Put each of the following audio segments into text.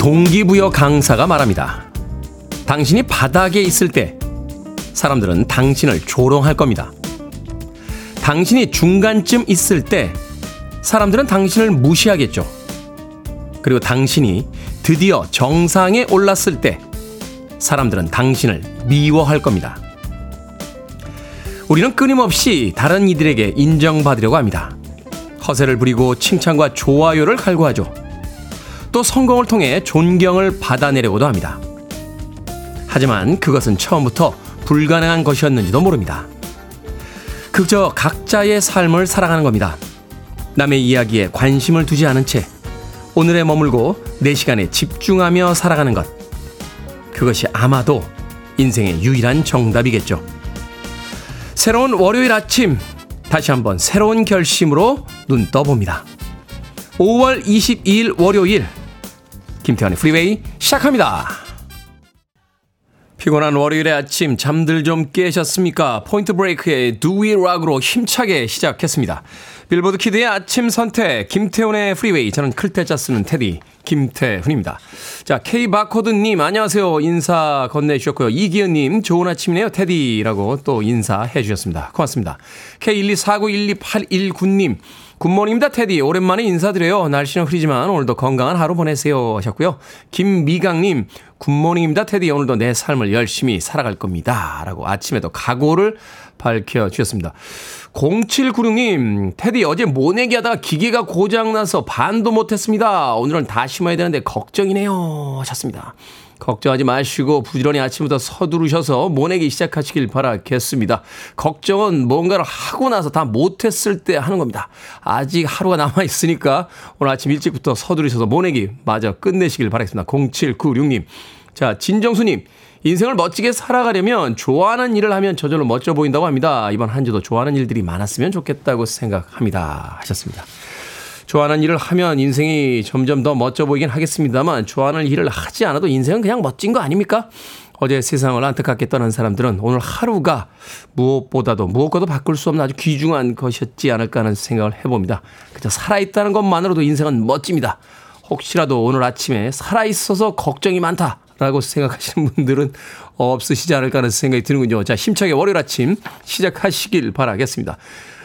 한 동기부여 강사가 말합니다. 당신이 바닥에 있을 때 사람들은 당신을 조롱할 겁니다. 당신이 중간쯤 있을 때 사람들은 당신을 무시하겠죠. 그리고 당신이 드디어 정상에 올랐을 때 사람들은 당신을 미워할 겁니다. 우리는 끊임없이 다른 이들에게 인정받으려고 합니다. 허세를 부리고 칭찬과 좋아요를 갈구하죠. 또 성공을 통해 존경을 받아내려고도 합니다. 하지만 그것은 처음부터 불가능한 것이었는지도 모릅니다. 그저 각자의 삶을 살아가는 겁니다. 남의 이야기에 관심을 두지 않은 채 오늘에 머물고 내 시간에 집중하며 살아가는 것. 그것이 아마도 인생의 유일한 정답이겠죠. 새로운 월요일 아침, 다시 한번 새로운 결심으로 눈 떠봅니다. 5월 22일 월요일, 김태훈의 프리웨이 시작합니다. 피곤한 월요일의 아침 잠들 좀 깨셨습니까? Point Break의 Do We Rock으로 힘차게 시작했습니다. 빌보드 키드의 아침 선택 김태훈의 프리웨이 저는 클 태자 쓰는 테디 김태훈입니다. 자 K바코드님 안녕하세요 인사 건네주셨고요. 이기현님 좋은 아침이네요 테디라고 또 인사해 주셨습니다. 고맙습니다. K124912819님 good morning입니다, 테디. 오랜만에 인사드려요. 날씨는 흐리지만 오늘도 건강한 하루 보내세요. 하셨고요. 김미강님, good morning입니다, 테디. 오늘도 내 삶을 열심히 살아갈 겁니다. 라고 아침에도 각오를 밝혀주셨습니다. 0796님, 테디 어제 모내기 하다가 기계가 고장나서 반도 못했습니다. 오늘은 다 심어야 되는데 걱정이네요. 하셨습니다. 걱정하지 마시고 부지런히 아침부터 서두르셔서 모내기 시작하시길 바라겠습니다. 걱정은 뭔가를 하고 나서 다 못했을 때 하는 겁니다. 아직 하루가 남아있으니까 오늘 아침 일찍부터 서두르셔서 모내기 마저 끝내시길 바라겠습니다. 0796님. 자, 진정수님. 인생을 멋지게 살아가려면 좋아하는 일을 하면 저절로 멋져 보인다고 합니다. 이번 한 주도 좋아하는 일들이 많았으면 좋겠다고 생각합니다. 하셨습니다. 좋아하는 일을 하면 인생이 점점 더 멋져 보이긴 하겠습니다만 좋아하는 일을 하지 않아도 인생은 그냥 멋진 거 아닙니까? 어제 세상을 안타깝게 떠난 사람들은 오늘 하루가 무엇보다도 무엇과도 바꿀 수 없는 아주 귀중한 것이었지 않을까 하는 생각을 해봅니다. 그저 살아있다는 것만으로도 인생은 멋집니다. 혹시라도 오늘 아침에 살아있어서 걱정이 많다라고 생각하시는 분들은 없으시지 않을까 하는 생각이 드는군요. 자, 힘차게 월요일 아침 시작하시길 바라겠습니다.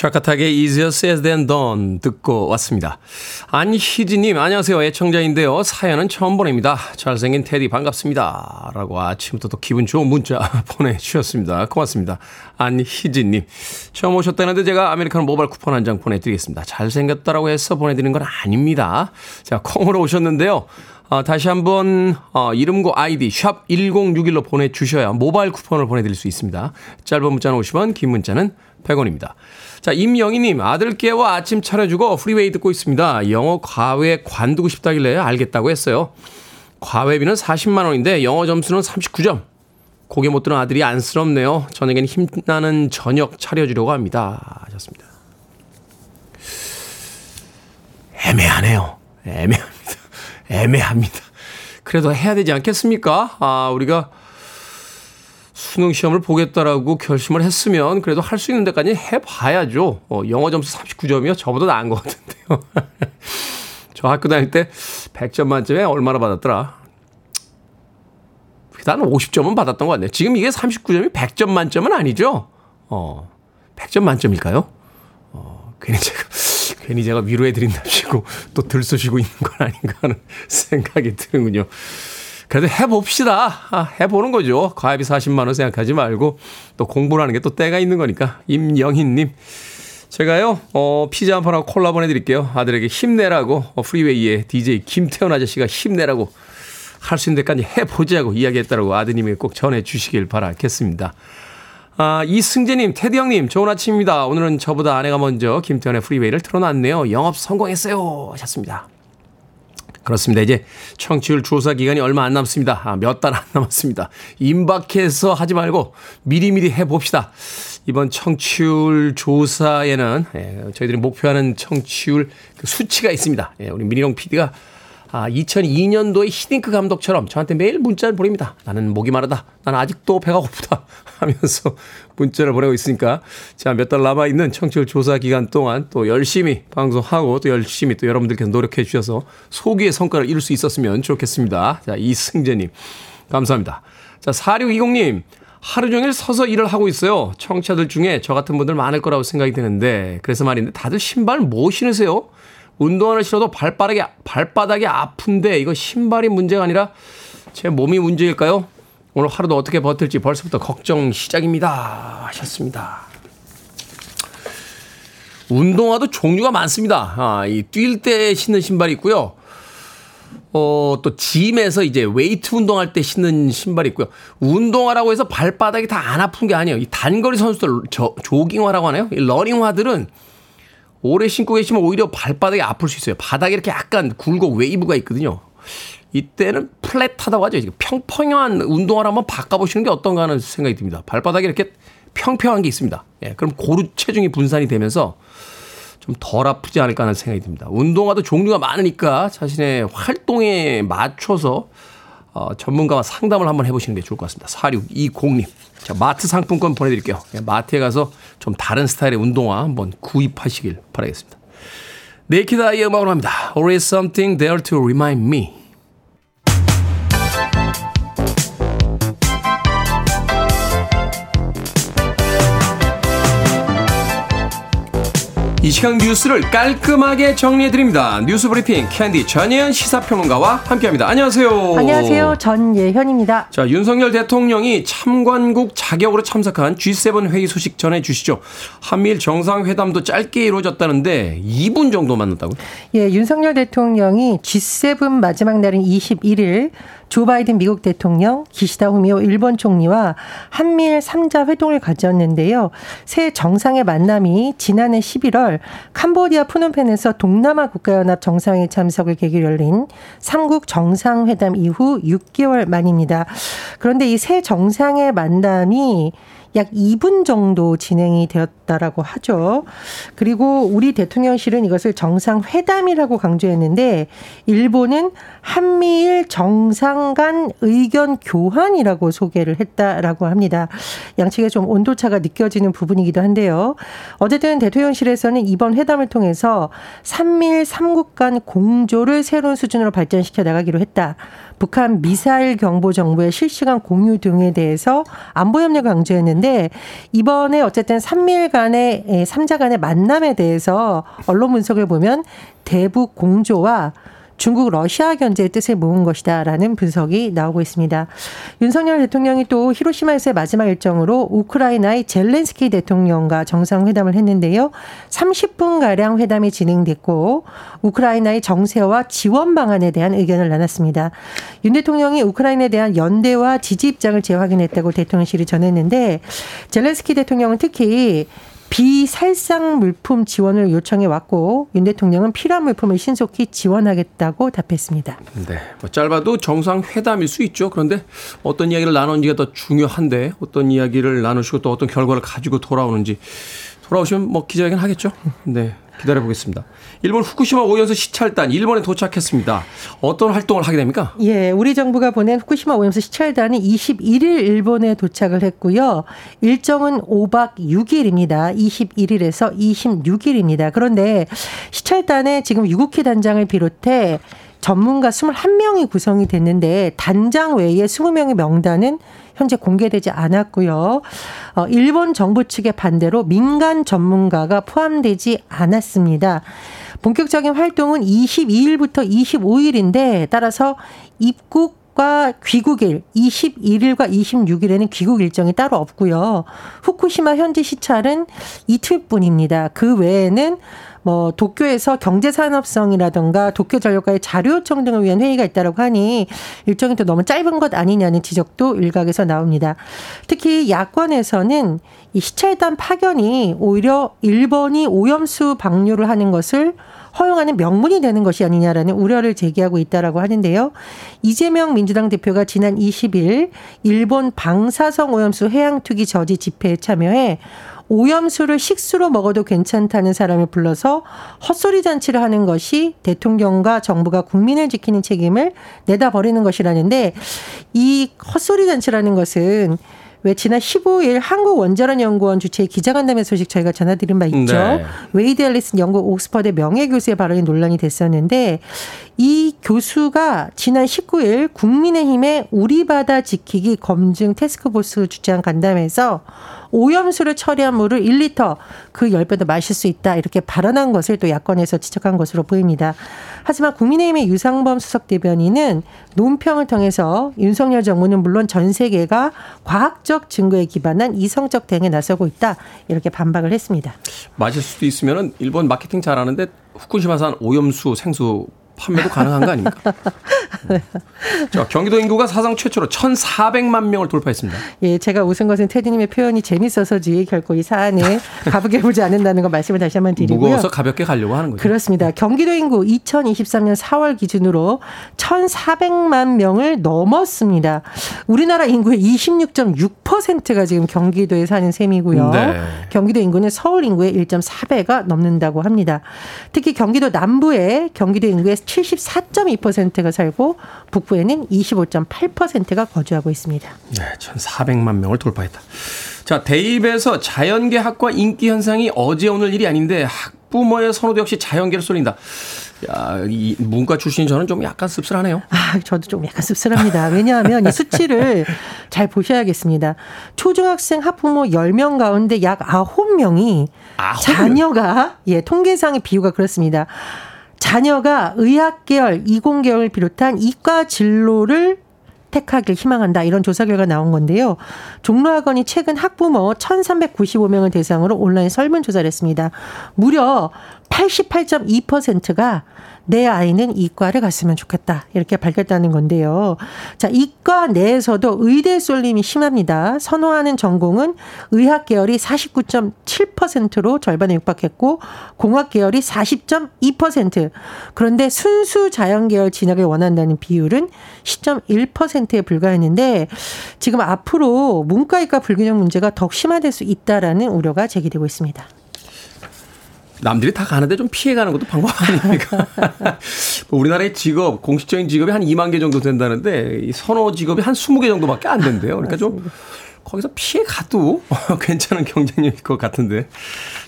샤카타의 Easier 듣고 왔습니다. 안희지님, 안녕하세요. 애청자인데요. 사연은 처음 보냅니다. 잘생긴 테디 반갑습니다. 라고 아침부터 또 기분 좋은 문자 보내주셨습니다. 고맙습니다. 안희지님. 처음 오셨다는데 제가 아메리카노 모바일 쿠폰 한 장 보내드리겠습니다. 잘생겼다라고 해서 보내드리는 건 아닙니다. 자, 콩으로 오셨는데요. 어, 다시 한번 어, 이름과 아이디 샵 1061로 보내주셔야 모바일 쿠폰을 보내드릴 수 있습니다. 짧은 문자는 50원, 긴 문자는 100원입니다. 자, 임영희님, 아들 깨워 아침 차려주고 프리웨이 듣고 있습니다. 영어 과외 관두고 싶다길래 알겠다고 했어요. 과외비는 40만원인데 영어 점수는 39점. 고개 못 드는 아들이 안쓰럽네요. 저녁엔 힘나는 저녁 차려주려고 합니다. 하셨습니다. 애매하네요. 애매합니다. 애매합니다. 그래도 해야 되지 않겠습니까? 아, 우리가 수능 시험을 보겠다라고 결심을 했으면 그래도 할 수 있는 데까지 해봐야죠. 어, 영어 점수 39점이요? 저보다 나은 것 같은데요. 저 학교 다닐 때 100점 만점에 얼마나 받았더라? 한 50점은 받았던 것 같네요. 지금 이게 39점이 100점 만점은 아니죠? 어, 100점 만점일까요? 어, 괜히 제가, 괜히 제가 위로해드린답시고 또 들쑤시고 있는 건 아닌가 하는 생각이 드는군요. 그래도 해봅시다. 아, 해보는 거죠. 가입이 40만원 생각하지 말고 또 공부를 하는 게 또 때가 있는 거니까. 임영희님. 제가요, 어, 피자 한 판하고 콜라 보내드릴게요. 아들에게 힘내라고, 어, 프리웨이의 DJ 김태훈 아저씨가 힘내라고 할 수 있는 데까지 해보자고 이야기했다라고 아드님에게 꼭 전해주시길 바라겠습니다. 아, 이승재님, 테디 형님, 좋은 아침입니다. 오늘은 저보다 아내가 먼저 김태훈의 프리웨이를 틀어놨네요. 영업 성공했어요. 하셨습니다. 그렇습니다. 이제 청취율 조사 기간이 얼마 안 남습니다. 아, 몇 달 안 남았습니다. 임박해서 하지 말고 미리미리 해봅시다. 이번 청취율 조사에는 예, 저희들이 목표하는 청취율 그 수치가 있습니다. 예, 우리 민희롱 PD가 아, 2002년도의 히딩크 감독처럼 저한테 매일 문자를 보냅니다. 나는 목이 마르다. 나는 아직도 배가 고프다. 하면서 문자를 보내고 있으니까 자, 몇 달 남아 있는 청취율 조사 기간 동안 또 열심히 방송하고 또 열심히 또 여러분들께서 노력해 주셔서 소기의 성과를 이룰 수 있었으면 좋겠습니다. 자, 이승재 님. 감사합니다. 자, 4620 님. 하루 종일 서서 일을 하고 있어요. 청취자들 중에 저 같은 분들 많을 거라고 생각이 드는데 그래서 말인데 다들 신발 뭐 신으세요? 운동화를 신어도 발바닥이 발바닥이 아픈데 이거 신발이 문제가 아니라 제 몸이 문제일까요? 오늘 하루도 어떻게 버틸지 벌써부터 걱정 시작입니다. 하셨습니다. 운동화도 종류가 많습니다. 아, 이 뛸 때 신는 신발이 있고요. 어, 또 gym에서 이제 웨이트 운동할 때 신는 신발이 있고요. 운동화라고 해서 발바닥이 다 안 아픈 게 아니에요. 이 단거리 선수들 저, 조깅화라고 하나요? 이 러닝화들은 오래 신고 계시면 오히려 발바닥이 아플 수 있어요. 바닥에 이렇게 약간 굴곡 웨이브가 있거든요. 이때는 flat하다고 하죠. 평평한 운동화를 한번 바꿔보시는 게 어떤가 하는 생각이 듭니다. 발바닥에 이렇게 평평한 게 있습니다. 예, 그럼 고루 체중이 분산이 되면서 좀 덜 아프지 않을까 하는 생각이 듭니다. 운동화도 종류가 많으니까 자신의 활동에 맞춰서 어, 전문가와 상담을 한번 해보시는 게 좋을 것 같습니다. 4620님. 자, 마트 상품권 보내드릴게요. 예, 마트에 가서 좀 다른 스타일의 운동화 한번 구입하시길 바라겠습니다. Naked Eyes의 음악으로 합니다. Always something there to remind me. 이 시간 뉴스를 깔끔하게 정리해드립니다. 뉴스 브리핑 캔디 전예현 시사평론가와 함께합니다. 안녕하세요. 안녕하세요. 전예현입니다. 자, 윤석열 대통령이 참관국 자격으로 참석한 G7 회의 소식 전해주시죠. 한미일 정상회담도 짧게 이루어졌다는데 2분 정도 만났다고요? 예, 윤석열 대통령이 G7 마지막 날인 21일 조 바이든 미국 대통령, 기시다 후미오 일본 총리와 한미일 3자 회동을 가졌는데요. 새 정상의 만남이 지난해 11월 캄보디아 푸놈펜에서 동남아 국가연합 정상회 참석을 계기로 열린 3국 정상회담 이후 6개월 만입니다. 그런데 이새 정상의 만남이 약 2분 정도 진행이 되었다라고 하죠. 그리고 우리 대통령실은 이것을 정상회담이라고 강조했는데 일본은 한미일 정상 간 의견 교환이라고 소개를 했다라고 합니다. 양측의 좀 온도차가 느껴지는 부분이기도 한데요. 어쨌든 대통령실에서는 이번 회담을 통해서 한미일 3국 간 공조를 새로운 수준으로 발전시켜 나가기로 했다. 북한 미사일 경보 정보의 실시간 공유 등에 대해서 안보 협력을 강조했는데 이번에 어쨌든 3밀 간의 3자 간의 만남에 대해서 언론 분석을 보면 대북 공조와 중국 러시아 견제의 뜻을 모은 것이다라는 분석이 나오고 있습니다. 윤석열 대통령이 또 히로시마에서의 마지막 일정으로 우크라이나의 젤렌스키 대통령과 정상회담을 했는데요. 30분가량 회담이 진행됐고 우크라이나의 정세와 지원 방안에 대한 의견을 나눴습니다. 윤 대통령이 우크라이나에 대한 연대와 지지 입장을 재확인했다고 대통령실이 전했는데 젤렌스키 대통령은 특히 비살상 물품 지원을 요청해 왔고 윤 대통령은 필요한 물품을 신속히 지원하겠다고 답했습니다. 네, 뭐 짧아도 정상 회담일 수 있죠. 그런데 어떤 이야기를 나누는지가 더 중요한데 어떤 이야기를 나누시고 또 어떤 결과를 가지고 돌아오는지 돌아오시면 뭐 기자회견 하겠죠. 네, 기다려 보겠습니다. 일본 후쿠시마 오염수 시찰단 일본에 도착했습니다. 어떤 활동을 하게 됩니까? 예, 우리 정부가 보낸 후쿠시마 오염수 시찰단이 21일 일본에 도착을 했고요. 일정은 5박 6일입니다. 21일에서 26일입니다. 그런데 시찰단에 지금 유국희 단장을 비롯해 전문가 21명이 구성이 됐는데 단장 외에 20명의 명단은 현재 공개되지 않았고요. 어, 일본 정부 측의 반대로 민간 전문가가 포함되지 않았습니다. 본격적인 활동은 22일부터 25일인데 따라서 입국 일과 귀국일 21일과 26일에는 귀국 일정이 따로 없고요. 후쿠시마 현지 시찰은 이틀뿐입니다. 그 외에는 뭐 도쿄에서 경제 산업성이라든가 도쿄 전력과의 자료 요청 등을 위한 회의가 있다라고 하니 일정이 또 너무 짧은 것 아니냐는 지적도 일각에서 나옵니다. 특히 야권에서는 이 시찰단 파견이 오히려 일본이 오염수 방류를 하는 것을 허용하는 명분이 되는 것이 아니냐라는 우려를 제기하고 있다라고 하는데요. 이재명 민주당 대표가 지난 20일 일본 방사성 오염수 해양 투기 저지 집회에 참여해 오염수를 식수로 먹어도 괜찮다는 사람을 불러서 헛소리 잔치를 하는 것이 대통령과 정부가 국민을 지키는 책임을 내다 버리는 것이라는데 이 헛소리 잔치라는 것은 왜 지난 15일 한국원자력연구원 주최 기자간담회 소식 저희가 전해드린 바 있죠. 네. 웨이드 앨리슨 영국 옥스퍼드 명예교수의 발언이 논란이 됐었는데 이 교수가 지난 19일 국민의힘의 우리 바다 지키기 검증 테스크포스 주최한 간담회에서 오염수를 처리한 물을 1리터 그 10배도 마실 수 있다 이렇게 발언한 것을 또 야권에서 지적한 것으로 보입니다. 하지만 국민의힘의 유상범 수석 대변인은 논평을 통해서 윤석열 정부는 물론 전 세계가 과학적 증거에 기반한 이성적 대응에 나서고 있다 이렇게 반박을 했습니다. 마실 수도 있으면 일본 마케팅 잘하는데 후쿠시마산 오염수 생수 판매도 가능한 거 아닙니까? 자, 경기도 인구가 사상 최초로 1,400만 명을 돌파했습니다. 예, 제가 웃은 것은 테디님의 표현이 재밌어서지 결코 이 사안에 가볍게 보지 않는다는 거 말씀을 다시 한번 드리고요. 무거워서 가볍게 가려고 하는 거죠. 그렇습니다. 경기도 인구 2023년 4월 기준으로 1,400만 명을 넘었습니다. 우리나라 인구의 26.6%가 지금 경기도에 사는 셈이고요. 네. 경기도 인구는 서울 인구의 1.4배가 넘는다고 합니다. 특히 경기도 남부에 경기도 인구의 74.2%가 살고 북부에는 25.8%가 거주하고 있습니다. 네, 1,400만 명을 돌파했다. 자, 대입에서 자연계 학과 인기 현상이 어제 오늘 일이 아닌데 학부모의 선호도 역시 자연계를 쏠린다. 야, 이 문과 출신 저는 좀 약간 씁쓸하네요. 아, 저도 좀 약간 씁쓸합니다. 왜냐하면 이 수치를 잘 보셔야겠습니다. 초중학생 학부모 10명 가운데 약 9명이 자녀가 예, 통계상의 비유가 그렇습니다. 자녀가 의학 계열, 이공 계열을 비롯한 이과 진로를 택하길 희망한다. 이런 조사 결과 나온 건데요. 종로학원이 최근 학부모 1,395명을 대상으로 온라인 설문조사를 했습니다. 무려 88.2%가 내 아이는 이과를 갔으면 좋겠다. 이렇게 밝혔다는 건데요. 자, 이과 내에서도 의대 쏠림이 심합니다. 선호하는 전공은 의학 계열이 49.7%로 절반에 육박했고 공학 계열이 40.2%. 그런데 순수 자연 계열 진학을 원한다는 비율은 10.1%에 불과했는데 지금 앞으로 문과 이과 불균형 문제가 더욱 심화될 수 있다라는 우려가 제기되고 있습니다. 남들이 다 가는데 좀 피해가는 것도 방법 아닙니까? 뭐 우리나라의 직업, 공식적인 직업이 한 2만 개 정도 된다는데, 이 선호 직업이 한 20개 정도밖에 안 된대요. 그러니까 좀 거기서 피해가도 괜찮은 경쟁력일 것 같은데.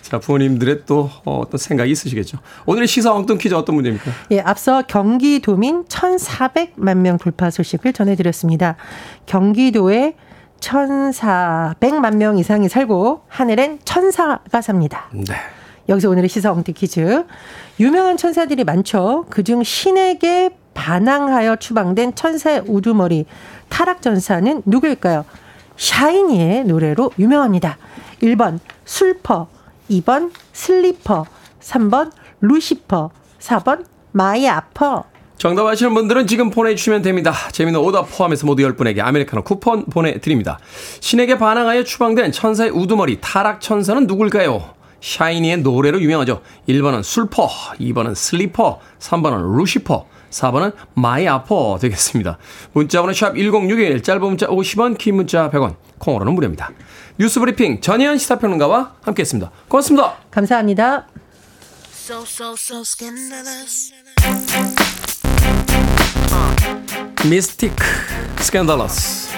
자, 부모님들의 또 어떤 생각이 있으시겠죠. 오늘의 시사 엉뚱 퀴즈 어떤 문제입니까? 예, 앞서 경기도민 1,400만 명 돌파 소식을 전해드렸습니다. 경기도에 1,400만 명 이상이 살고 하늘엔 천사가 삽니다. 네. 여기서 오늘의 시사 엉뚱 퀴즈. 유명한 천사들이 많죠. 그중 신에게 반항하여 추방된 천사의 우두머리 타락천사는 누구일까요? 샤이니의 노래로 유명합니다. 1번 술퍼, 2번 슬리퍼, 3번 루시퍼, 4번 마이 아퍼. 정답 아시는 분들은 지금 보내주시면 됩니다. 재미난 오답 포함해서 모두 10분에게 아메리카노 쿠폰 보내드립니다. 신에게 반항하여 추방된 천사의 우두머리 타락천사는 누굴까요? 샤이니의 노래로 유명하죠. 1번은 술퍼, 2번은 슬리퍼, 3번은 루시퍼, 4번은 마이 아퍼 되겠습니다. 문자번호 샵 1061, 짧은 문자 50원, 긴 문자 100원, 콩으로는 무료입니다. 뉴스 브리핑 전예현 시사평론가와 함께했습니다. 고맙습니다. 감사합니다. 미스틱 스캔달러스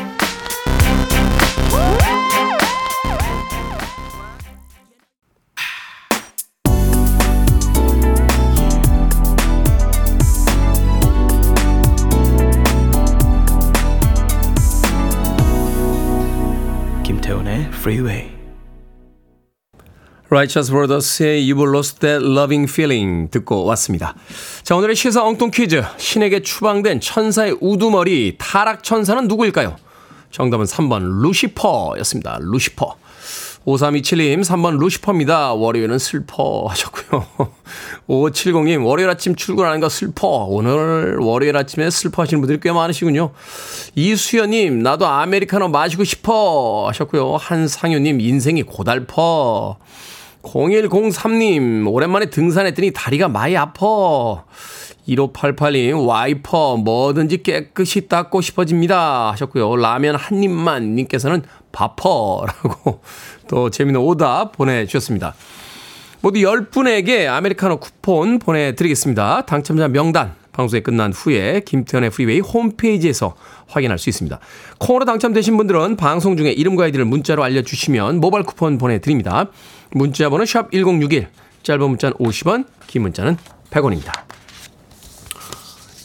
Freeway. Righteous Brothers의 You've Lost That Loving Feeling 듣고 왔습니다. 자, 오늘의 시사 엉뚱 퀴즈. 신에게 추방된 천사의 우두머리 타락 천사는 누구일까요? 정답은 3번 루시퍼였습니다. 루시퍼. 5327님 3번 루시퍼입니다. 월요일은 슬퍼 하셨고요. 5570님 월요일 아침 출근하는 거 슬퍼. 오늘 월요일 아침에 슬퍼 하시는 분들이 꽤 많으시군요. 이수연님 나도 아메리카노 마시고 싶어 하셨고요. 한상효님 인생이 고달퍼. 0103님, 오랜만에 등산했더니 다리가 많이 아파. 1588님, 와이퍼, 뭐든지 깨끗이 닦고 싶어집니다. 하셨고요. 라면 한 입만 님께서는 바퍼라고 또 재미있는 오답 보내주셨습니다. 모두 10분에게 아메리카노 쿠폰 보내드리겠습니다. 당첨자 명단 방송이 끝난 후에 김태훈의 프리웨이 홈페이지에서 확인할 수 있습니다. 콩으로 당첨되신 분들은 방송 중에 이름과 아이디를 문자로 알려주시면 모바일 쿠폰 보내드립니다. 문자 번호 샵 1061, 짧은 문자는 50원, 긴 문자는 100원입니다.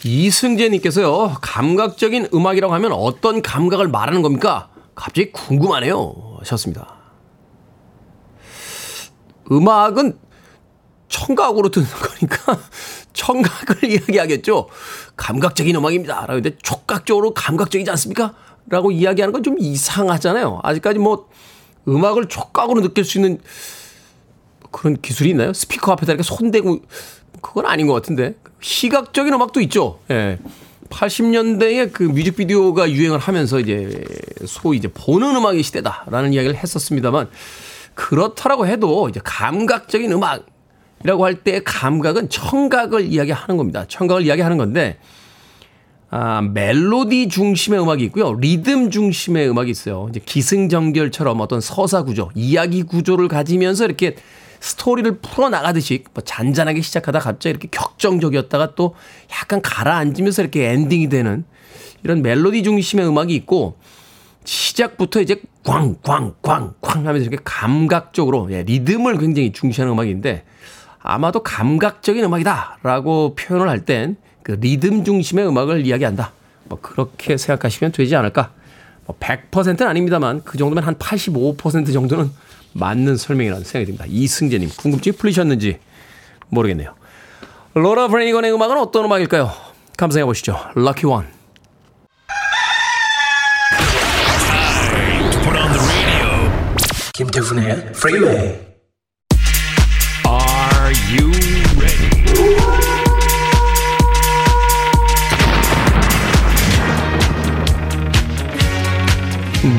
이승재님께서요, 감각적인 음악이라고 하면 어떤 감각을 말하는 겁니까? 갑자기 궁금하네요. 하셨습니다. 음악은 청각으로 듣는 거니까 청각을 이야기하겠죠. 감각적인 음악입니다. 라고 했는데 촉각적으로 감각적이지 않습니까? 라고 이야기하는 건 좀 이상하잖아요. 아직까지 뭐 음악을 촉각으로 느낄 수 있는 그런 기술이 있나요? 스피커 앞에다 이렇게 손대고 그건 아닌 것 같은데 시각적인 음악도 있죠. 예. 80년대에 그 뮤직비디오가 유행을 하면서 이제 소위 이제 보는 음악의 시대다라는 이야기를 했었습니다만 그렇다라고 해도 이제 감각적인 음악이라고 할 때 감각은 청각을 이야기하는 겁니다. 청각을 이야기하는 건데 아, 멜로디 중심의 음악이 있고요. 리듬 중심의 음악이 있어요. 이제 기승전결처럼 어떤 서사 구조, 이야기 구조를 가지면서 이렇게 스토리를 풀어나가듯이 뭐 잔잔하게 시작하다 갑자기 이렇게 격정적이었다가 또 약간 가라앉으면서 이렇게 엔딩이 되는 이런 멜로디 중심의 음악이 있고 시작부터 이제 꽝꽝꽝꽝 하면서 이렇게 감각적으로 예, 리듬을 굉장히 중시하는 음악인데 아마도 감각적인 음악이다라고 표현을 할 땐 그 리듬 중심의 음악을 이야기한다. 뭐 그렇게 생각하시면 되지 않을까. 뭐 100%는 아닙니다만 그 정도면 한 85% 정도는 맞는 설명이라는 생각이 듭니다. 이승재님, 궁금증이 풀리셨는지 모르겠네요. 로라 브래니건의 음악은 어떤 음악일까요? 감상해 보시죠. Lucky One. 김태훈의 프리웨이 Are you ready?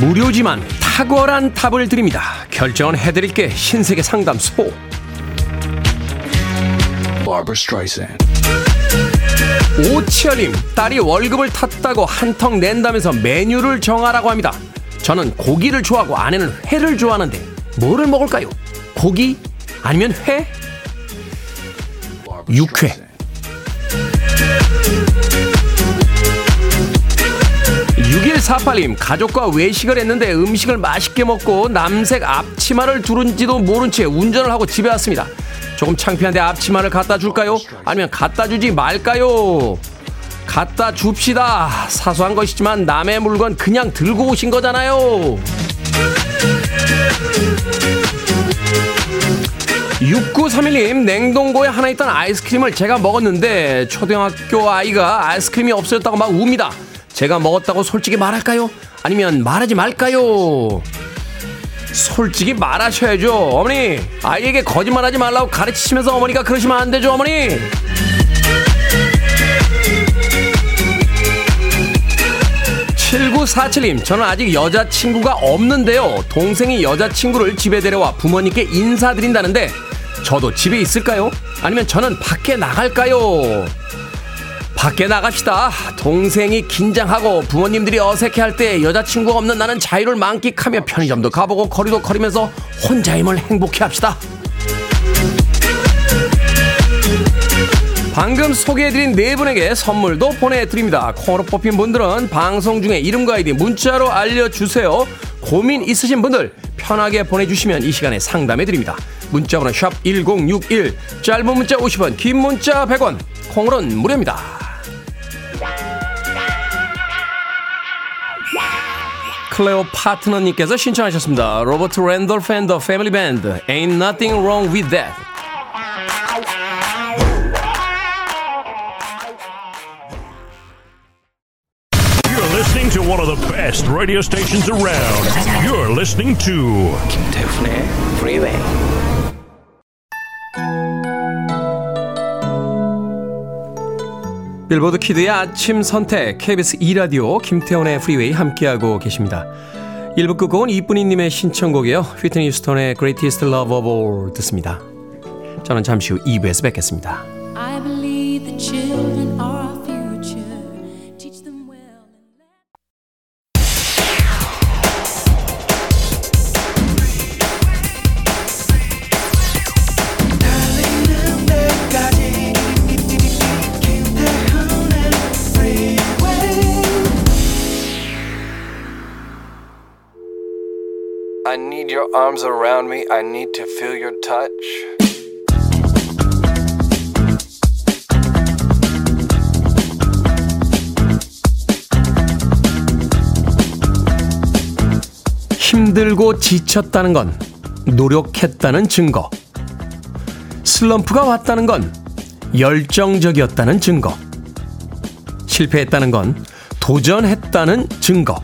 무료지만 탁월한 답을 드립니다. 결정은 해드릴게 신세계 상담소. 오치열님 딸이 월급을 탔다고 한턱 낸다면서 메뉴를 정하라고 합니다. 저는 고기를 좋아하고 아내는 회를 좋아하는데 뭐를 먹을까요? 고기 아니면 회? 육회. 6148님, 가족과 외식을 했는데 음식을 맛있게 먹고 남색 앞치마를 두른지도 모른 채 운전을 하고 집에 왔습니다. 조금 창피한데 앞치마를 갖다 줄까요? 아니면 갖다 주지 말까요? 갖다 줍시다. 사소한 것이지만 남의 물건 그냥 들고 오신 거잖아요. 6931님, 냉동고에 하나 있던 아이스크림을 제가 먹었는데, 초등학교 아이가 아이스크림이 없어졌다고 막 웁니다. 제가 먹었다고 솔직히 말할까요? 아니면 말하지 말까요? 솔직히 말하셔야죠. 어머니, 아이에게 거짓말하지 말라고 가르치시면서 어머니가 그러시면 안 되죠, 어머니. 칠구사칠님 저는 아직 여자친구가 없는데요. 동생이 여자친구를 집에 데려와 부모님께 인사드린다는데, 저도 집에 있을까요? 아니면 저는 밖에 나갈까요? 밖에 나갑시다. 동생이 긴장하고 부모님들이 어색해할 때 여자친구가 없는 나는 자유를 만끽하며 편의점도 가보고 거리도 거리면서 혼자임을 행복해 합시다. 방금 소개해드린 네 분에게 선물도 보내드립니다. 콩으로 뽑힌 분들은 방송 중에 이름과 아이디 문자로 알려주세요. 고민 있으신 분들 편하게 보내주시면 이 시간에 상담해드립니다. 문자번호 샵 1061, 짧은 문자 50원, 긴 문자 100원, 콩으로는 무료입니다. 클레오 파트너님께서 신청하셨습니다. 로버트 랜돌 팬더 패밀리 밴드 Ain't Nothing Wrong With That. You're listening to one of the best radio stations around. You're listening to 김태훈의 Freeway. 빌보드 키드의 아침 선택 KBS 2라디오 김태훈의 프리웨이 함께하고 계십니다. 1부 끝곡은 이쁜이님의 신청곡이에요. 휘트니 휴스턴의 Greatest Love of All 듣습니다. 저는 잠시 후 2부에서 뵙겠습니다. I need your arms around me. I need to feel your touch. 힘들고 지쳤다는 건 노력했다는 증거. 슬럼프가 왔다는 건 열정적이었다는 증거. 실패했다는 건 도전했다는 증거.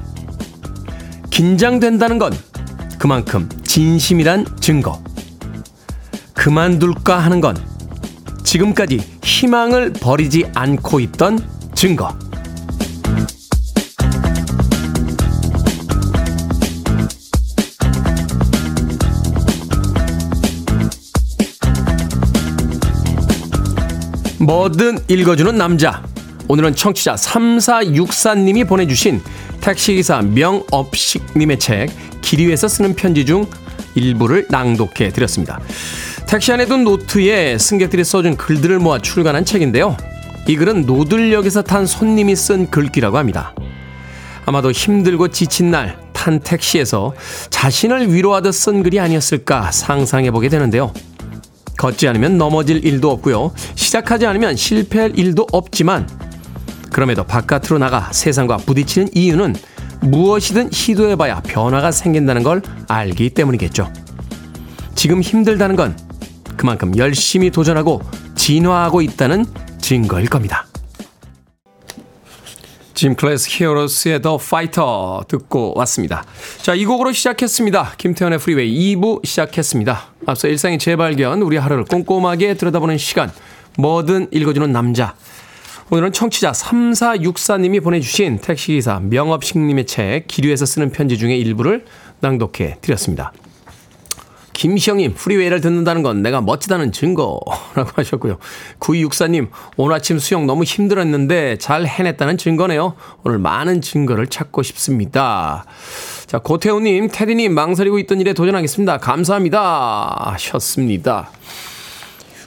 긴장된다는 건 그만큼 진심이란 증거. 그만둘까 하는 건 지금까지 희망을 버리지 않고 있던 증거. 뭐든 읽어주는 남자. 오늘은 청취자 3464님이 보내주신 택시기사 명업식님의 책, 길 위에서 쓰는 편지 중 일부를 낭독해 드렸습니다. 택시 안에 둔 노트에 승객들이 써준 글들을 모아 출간한 책인데요. 이 글은 노들역에서 탄 손님이 쓴 글귀라고 합니다. 아마도 힘들고 지친 날 탄 택시에서 자신을 위로하듯 쓴 글이 아니었을까 상상해 보게 되는데요. 걷지 않으면 넘어질 일도 없고요. 시작하지 않으면 실패할 일도 없지만 그럼에도 바깥으로 나가 세상과 부딪히는 이유는 무엇이든 시도해봐야 변화가 생긴다는 걸 알기 때문이겠죠. 지금 힘들다는 건 그만큼 열심히 도전하고 진화하고 있다는 증거일 겁니다. Gym Class Heroes의 The Fighter 듣고 왔습니다. 자, 이 곡으로 시작했습니다. 김태훈의 프리웨이 2부 시작했습니다. 앞서 일상의 재발견, 우리 하루를 꼼꼼하게 들여다보는 시간, 뭐든 읽어주는 남자. 오늘은 청취자 3464님이 보내주신 택시기사 명업식님의 책, 기류에서 쓰는 편지 중에 일부를 낭독해 드렸습니다. 김시영님, 프리웨이를 듣는다는 건 내가 멋지다는 증거 라고 하셨고요. 9264님, 오늘 아침 수영 너무 힘들었는데 잘 해냈다는 증거네요. 오늘 많은 증거를 찾고 싶습니다. 자, 고태우님, 테디님, 망설이고 있던 일에 도전하겠습니다. 감사합니다. 하셨습니다.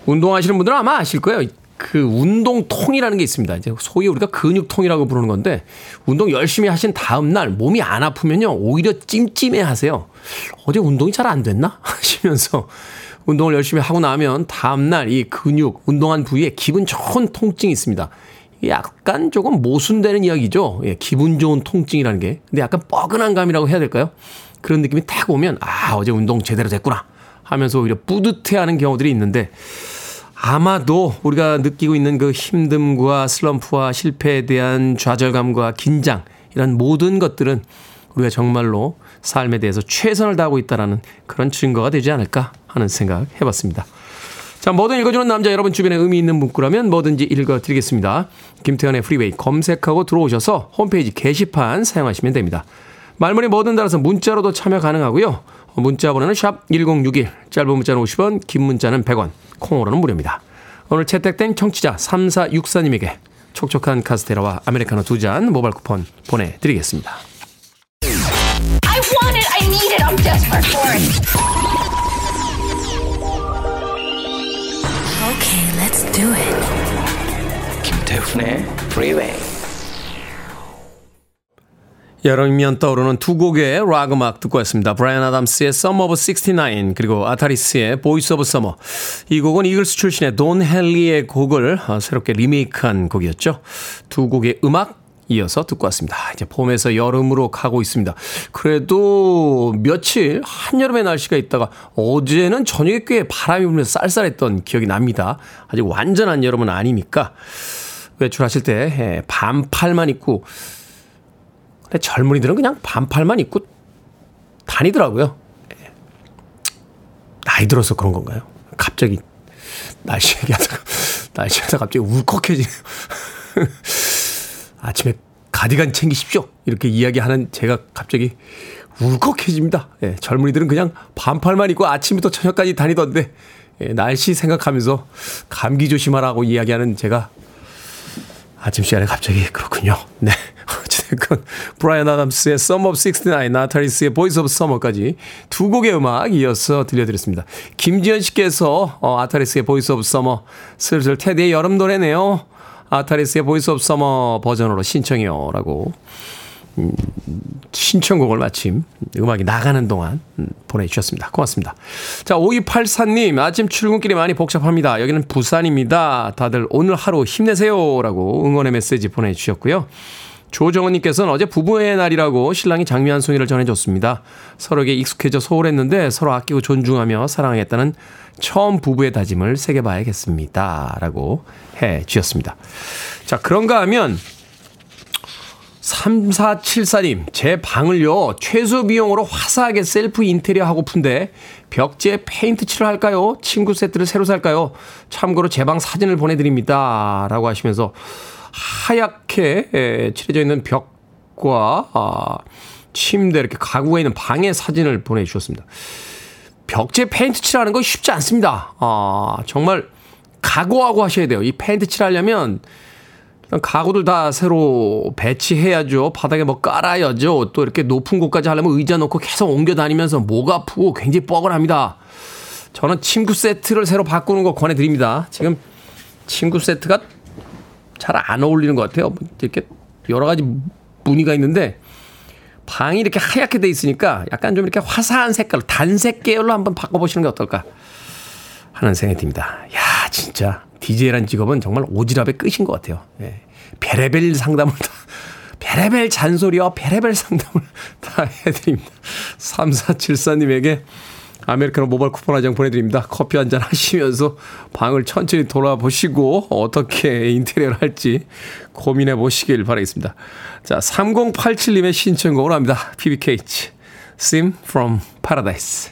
운동하시는 분들은 아마 아실 거예요. 그 운동통이라는 게 있습니다. 이제 소위 우리가 근육통이라고 부르는 건데 운동 열심히 하신 다음 날 몸이 안 아프면요 오히려 찜찜해 하세요. 어제 운동이 잘 안 됐나 하시면서 운동을 열심히 하고 나면 다음 날 이 근육 운동한 부위에 기분 좋은 통증이 있습니다. 약간 조금 모순되는 이야기죠. 예, 기분 좋은 통증이라는 게. 근데 약간 뻐근한 감이라고 해야 될까요? 그런 느낌이 딱 오면 아 어제 운동 제대로 됐구나 하면서 오히려 뿌듯해 하는 경우들이 있는데. 아마도 우리가 느끼고 있는 그 힘듦과 슬럼프와 실패에 대한 좌절감과 긴장 이런 모든 것들은 우리가 정말로 삶에 대해서 최선을 다하고 있다라는 그런 증거가 되지 않을까 하는 생각 해봤습니다. 자, 뭐든 읽어주는 남자 여러분 주변에 의미 있는 문구라면 뭐든지 읽어드리겠습니다. 김태현의 프리웨이 검색하고 들어오셔서 홈페이지 게시판 사용하시면 됩니다. 말머리 뭐든 달아서 문자로도 참여 가능하고요. 문자 번호는 샵 1061, 짧은 문자는 50원, 긴 문자는 100원, 콩으로는 무료입니다. 오늘 채택된 청취자 3464님에게 촉촉한 카스테라와 아메리카노 두 잔 모바일 쿠폰 보내드리겠습니다. I want it. I need it. I'm desperate for it. Okay, let's do it. 김태훈의 Freeway. 여름이면 떠오르는 두 곡의 락 음악 듣고 왔습니다. 브라이언 아담스의 Sum of 69 그리고 아타리스의 Voice of Summer. 이 곡은 이글스 출신의 돈 헨리의 곡을 어, 새롭게 리메이크한 곡이었죠. 두 곡의 음악 이어서 듣고 왔습니다. 이제 봄에서 여름으로 가고 있습니다. 그래도 며칠 한여름의 날씨가 있다가 어제는 저녁에 꽤 바람이 불면서 쌀쌀했던 기억이 납니다. 아직 완전한 여름은 아니니까 외출하실 때 예, 반팔만 입고 근데 젊은이들은 그냥 반팔만 입고 다니더라고요. 예. 나이 들어서 그런 건가요? 갑자기 날씨 얘기하다가 날씨 하다가 갑자기 울컥해지네요. 아침에 가디건 챙기십시오. 이렇게 이야기하는 제가 갑자기 울컥해집니다. 예, 젊은이들은 그냥 반팔만 입고 아침부터 저녁까지 다니던데 예, 날씨 생각하면서 감기 조심하라고 이야기하는 제가 아침 시간에 갑자기 그렇군요. 네. 어쨌든 브라이언 아담스의 Sum of 69, 나타리스의 Voice of Summer까지 두 곡의 음악 이어서 들려드렸습니다. 김지현 씨께서 어, 아타리스의 Voice of Summer 슬슬 테디의 여름 노래네요. 아타리스의 Voice of Summer 버전으로 신청해요. 라고 음, 신청곡을 마침 음악이 나가는 동안 음, 보내주셨습니다. 고맙습니다. 자, 5284님, 아침 출근길이 많이 복잡합니다. 여기는 부산입니다. 다들 오늘 하루 힘내세요. 라고 응원의 메시지 보내주셨고요. 조정은님께서는 어제 부부의 날이라고 신랑이 장미 한 송이를 전해줬습니다. 서로에게 익숙해져 소홀했는데 서로 아끼고 존중하며 사랑하겠다는 처음 부부의 다짐을 새겨봐야겠습니다. 라고 해 주셨습니다. 자, 그런가 하면 3474님, 제 방을요, 최소 비용으로 화사하게 셀프 인테리어 하고픈데, 벽지에 페인트 칠을 할까요? 침구 세트를 새로 살까요? 참고로 제 방 사진을 보내드립니다. 라고 하시면서, 하얗게 에, 칠해져 있는 벽과, 아, 침대, 이렇게 가구가 있는 방의 사진을 보내주셨습니다. 벽지에 페인트 칠하는 거 쉽지 않습니다. 아, 정말 각오하고 하셔야 돼요. 이 페인트 칠하려면, 가구들 다 새로 배치해야죠. 바닥에 뭐 깔아야죠. 또 이렇게 높은 곳까지 하려면 의자 놓고 계속 옮겨 다니면서 목 아프고 굉장히 뻐근합니다. 저는 침구 세트를 새로 바꾸는 거 권해드립니다. 지금 침구 세트가 잘 안 어울리는 것 같아요. 이렇게 여러 가지 무늬가 있는데 방이 이렇게 하얗게 돼 있으니까 약간 좀 이렇게 화사한 색깔로 단색 계열로 한번 바꿔보시는 게 어떨까 하는 생각이 듭니다. 야 진짜 DJ라는 직업은 정말 오지랖의 끝인 것 같아요. 예. 베레벨 상담을 다, 베레벨 잔소리와 베레벨 상담을 다 해드립니다. 3474님에게 아메리카노 모바일 쿠폰 한 장 보내드립니다. 커피 한 잔 하시면서 방을 천천히 돌아보시고 어떻게 인테리어를 할지 고민해 보시길 바라겠습니다. 자, 3087님의 신청곡으로 합니다. PBKH, Sim from Paradise.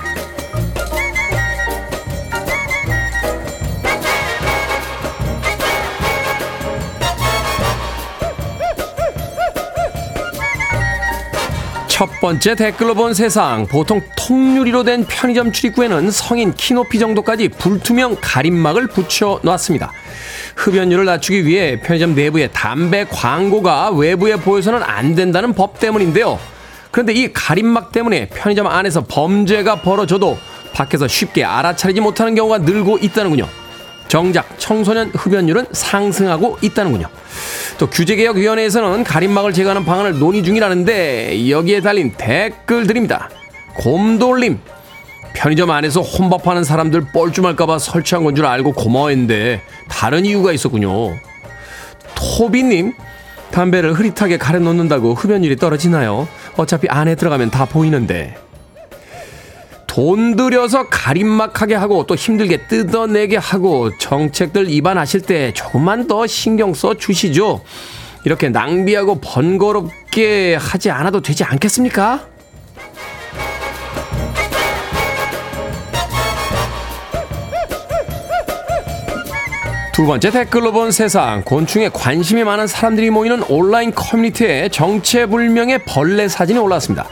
첫 번째 댓글로 본 세상. 보통 통유리로 된 편의점 출입구에는 성인 키 높이 정도까지 불투명 가림막을 붙여 놨습니다. 흡연율을 낮추기 위해 편의점 내부에 담배 광고가 외부에 보여서는 안 된다는 법 때문인데요. 그런데 이 가림막 때문에 편의점 안에서 범죄가 벌어져도 밖에서 쉽게 알아차리지 못하는 경우가 늘고 있다는군요. 정작 청소년 흡연율은 상승하고 있다는군요. 또 규제개혁위원회에서는 가림막을 제거하는 방안을 논의 중이라는데 여기에 달린 댓글들입니다. 곰돌림. 편의점 안에서 혼밥하는 사람들 뻘쭘할까봐 설치한 건 줄 알고 고마워했는데 다른 이유가 있었군요. 토비님, 담배를 흐릿하게 가려 놓는다고 흡연율이 떨어지나요? 어차피 안에 들어가면 다 보이는데. 돈 들여서 가림막하게 하고 또 힘들게 뜯어내게 하고 정책들 입안하실 때 조금만 더 신경 써 주시죠. 이렇게 낭비하고 번거롭게 하지 않아도 되지 않겠습니까? 두 번째 댓글로 본 세상 곤충에 관심이 많은 사람들이 모이는 온라인 커뮤니티에 정체불명의 벌레 사진이 올라왔습니다.